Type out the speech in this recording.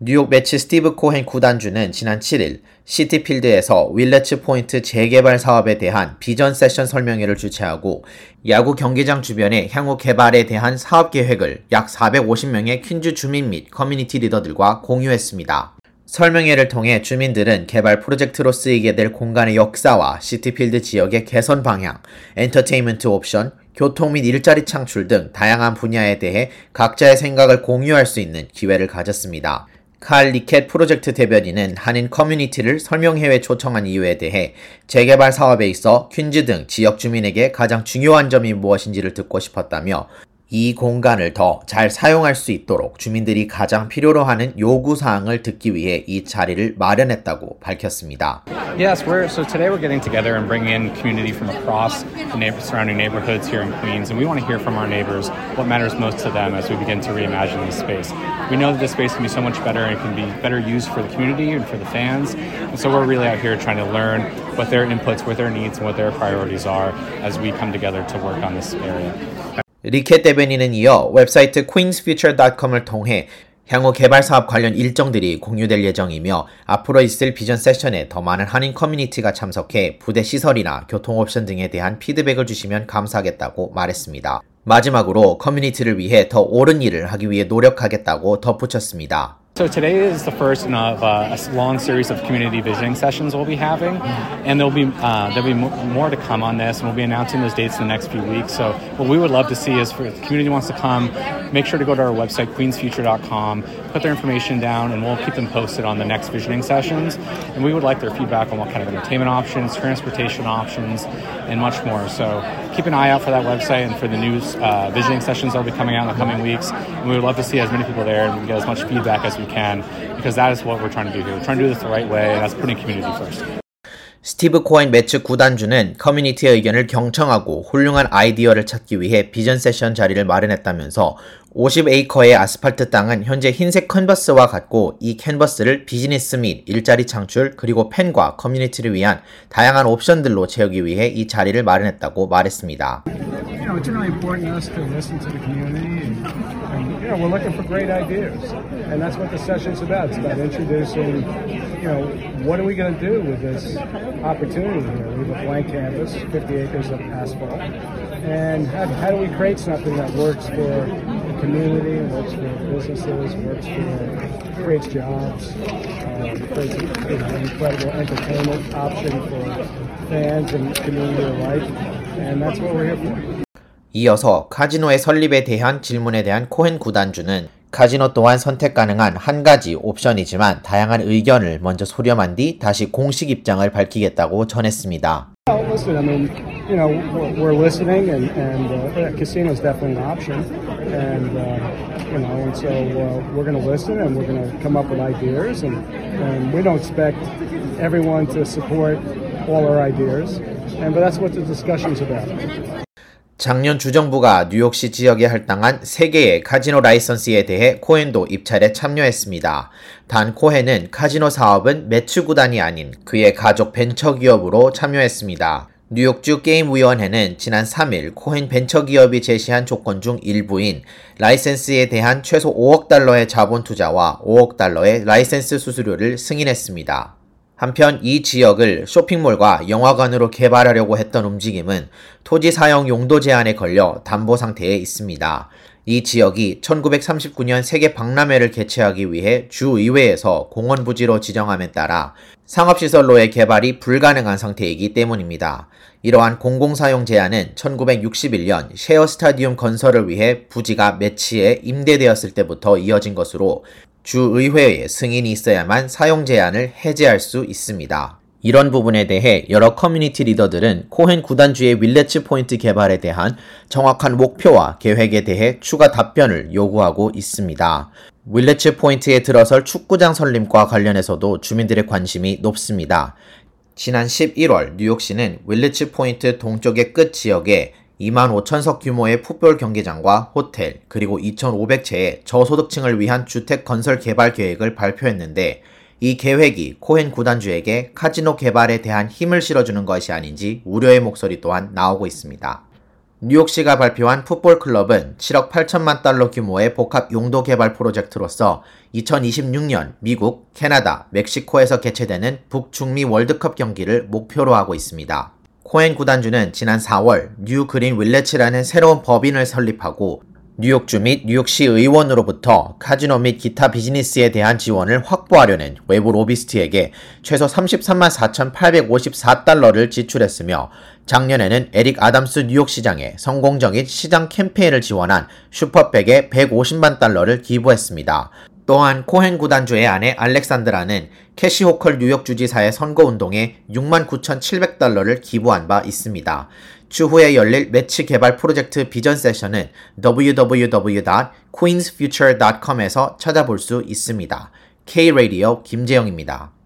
뉴욕 메츠 스티브 코헨 구단주는 지난 7일 시티필드에서 윌레츠 포인트 재개발 사업에 대한 비전 세션 설명회를 주최하고 야구 경기장 주변의 향후 개발에 대한 사업 계획을 약 450명의 퀸즈 주민 및 커뮤니티 리더들과 공유했습니다. 설명회를 통해 주민들은 개발 프로젝트로 쓰이게 될 공간의 역사와 시티필드 지역의 개선 방향, 엔터테인먼트 옵션, 교통 및 일자리 창출 등 다양한 분야에 대해 각자의 생각을 공유할 수 있는 기회를 가졌습니다. 칼 리켓 프로젝트 대변인은 한인 커뮤니티를 설명회에 초청한 이유에 대해 재개발 사업에 있어 퀸즈 등 지역 주민에게 가장 중요한 점이 무엇인지를 듣고 싶었다며 이 공간을 더 잘 사용할 수 있도록 주민들이 가장 필요로 하는 요구 사항을 듣기 위해 이 자리를 마련했다고 밝혔습니다. Yes, we're so today we're getting together and bringing in community from across the neighbor, surrounding neighborhoods here in Queens, and we want to hear from our neighbors what matters most to them as we begin to reimagine this space. We know that this space can be so much better and can be better used for the community and for the fans, and so we're really out here trying to learn what their inputs, what their needs, and what their priorities are as we come together to work on this area. 리켓 대변인은 이어 웹사이트 queensfuture.com을 통해 향후 개발 사업 관련 일정들이 공유될 예정이며 앞으로 있을 비전 세션에 더 많은 한인 커뮤니티가 참석해 부대 시설이나 교통 옵션 등에 대한 피드백을 주시면 감사하겠다고 말했습니다. 마지막으로 커뮤니티를 위해 더 옳은 일을 하기 위해 노력하겠다고 덧붙였습니다. So today is the first of uh, a long series of community visioning sessions we'll be having, and there'll be uh, there'll be more to come on this, and we'll be announcing those dates in the next few weeks. So what we would love to see is for if the community wants to come, make sure to go to our website queensfuture.com, put their information down, and we'll keep them posted on the next visioning sessions. And we would like their feedback on what kind of entertainment options, transportation options, and much more. So keep an eye out for that website and for the new uh, visioning sessions that'll be coming out in the coming weeks. And we would love to see as many people there and get as much feedback as we can because that is what we're trying to do here. We're trying to do this the right way, and that's putting community first. 스티브 코헨 메츠 구단주는 커뮤니티의 의견을 경청하고 훌륭한 아이디어를 찾기 위해 비전 세션 자리를 마련했다면서 50에이커의 아스팔트 땅은 현재 흰색 캔버스와 같고 이 캔버스를 비즈니스 및 일자리 창출 그리고 팬과 커뮤니티를 위한 다양한 옵션들로 채우기 위해 이 자리를 마련했다고 말했습니다. You know, you know, we're looking for great ideas. And that's what the session's about. It's about introducing, you know, what are we going to do with this opportunity here? We have a blank canvas, 50 acres of asphalt. And how, how do we create something that works for the community, works for businesses, works for, creates jobs, uh, creates you know, an incredible entertainment option for fans and community alike. And that's what we're here for. 이어서 카지노의 설립에 대한 질문에 대한 코헨 구단주는 카지노 또한 선택 가능한 한 가지 옵션이지만 다양한 의견을 먼저 소렴한 뒤 다시 공식 입장을 밝히겠다고 전했습니다. Listen, I mean, you know, we're listening, and, and uh, casino is definitely an option, and uh, you know, and so uh, we're going to listen, and we're going to come up with ideas, and, and we don't expect everyone to support all our ideas, and but that's what the discussion's about. 작년 주정부가 뉴욕시 지역에 할당한 3개의 카지노 라이선스에 대해 코헨도 입찰에 참여했습니다. 단 코헨은 카지노 사업은 메츠 구단이 아닌 그의 가족 벤처 기업으로 참여했습니다. 뉴욕주 게임위원회는 지난 3일 코헨 벤처기업이 제시한 조건 중 일부인 라이센스에 대한 최소 5억 달러의 자본 투자와 5억 달러의 라이센스 수수료를 승인했습니다. 한편 이 지역을 쇼핑몰과 영화관으로 개발하려고 했던 움직임은 토지 사용 용도 제한에 걸려 담보 상태에 있습니다. 이 지역이 1939년 세계 박람회를 개최하기 위해 주의회에서 공원 부지로 지정함에 따라 상업시설로의 개발이 불가능한 상태이기 때문입니다. 이러한 공공사용 제한은 1961년 셰어 스타디움 건설을 위해 부지가 매치에 임대되었을 때부터 이어진 것으로 주의회의 승인이 있어야만 사용 제한을 해제할 수 있습니다. 이런 부분에 대해 여러 커뮤니티 리더들은 코헨 구단주의 윌레츠 포인트 개발에 대한 정확한 목표와 계획에 대해 추가 답변을 요구하고 있습니다. 윌레츠 포인트에 들어설 축구장 설립과 관련해서도 주민들의 관심이 높습니다. 지난 11월 뉴욕시는 윌레츠 포인트 동쪽의 끝 지역에 2만 5천석 규모의 풋볼 경기장과 호텔, 그리고 2,500채의 저소득층을 위한 주택 건설 개발 계획을 발표했는데 이 계획이 코헨 구단주에게 카지노 개발에 대한 힘을 실어주는 것이 아닌지 우려의 목소리 또한 나오고 있습니다. 뉴욕시가 발표한 풋볼 클럽은 7억 8천만 달러 규모의 복합 용도 개발 프로젝트로서 2026년 미국, 캐나다, 멕시코에서 개최되는 북중미 월드컵 경기를 목표로 하고 있습니다. 코엔 구단주는 지난 4월 뉴 그린 윌레츠라는 새로운 법인을 설립하고 뉴욕주 및 뉴욕시 의원으로부터 카지노 및 기타 비즈니스에 대한 지원을 확보하려는 외부 로비스트에게 최소 33만 4,854달러를 지출했으며 작년에는 에릭 아담스 뉴욕시장의 성공적인 시장 캠페인을 지원한 슈퍼백에 150만 달러를 기부했습니다. 또한 코헨 구단주의 아내 알렉산드라는 캐시 호컬 뉴욕 주지사의 선거운동에 6만 9,700달러를 기부한 바 있습니다. 추후에 열릴 메츠 개발 프로젝트 비전 세션은 www.queensfuture.com에서 찾아볼 수 있습니다. K-Radio 김재영입니다.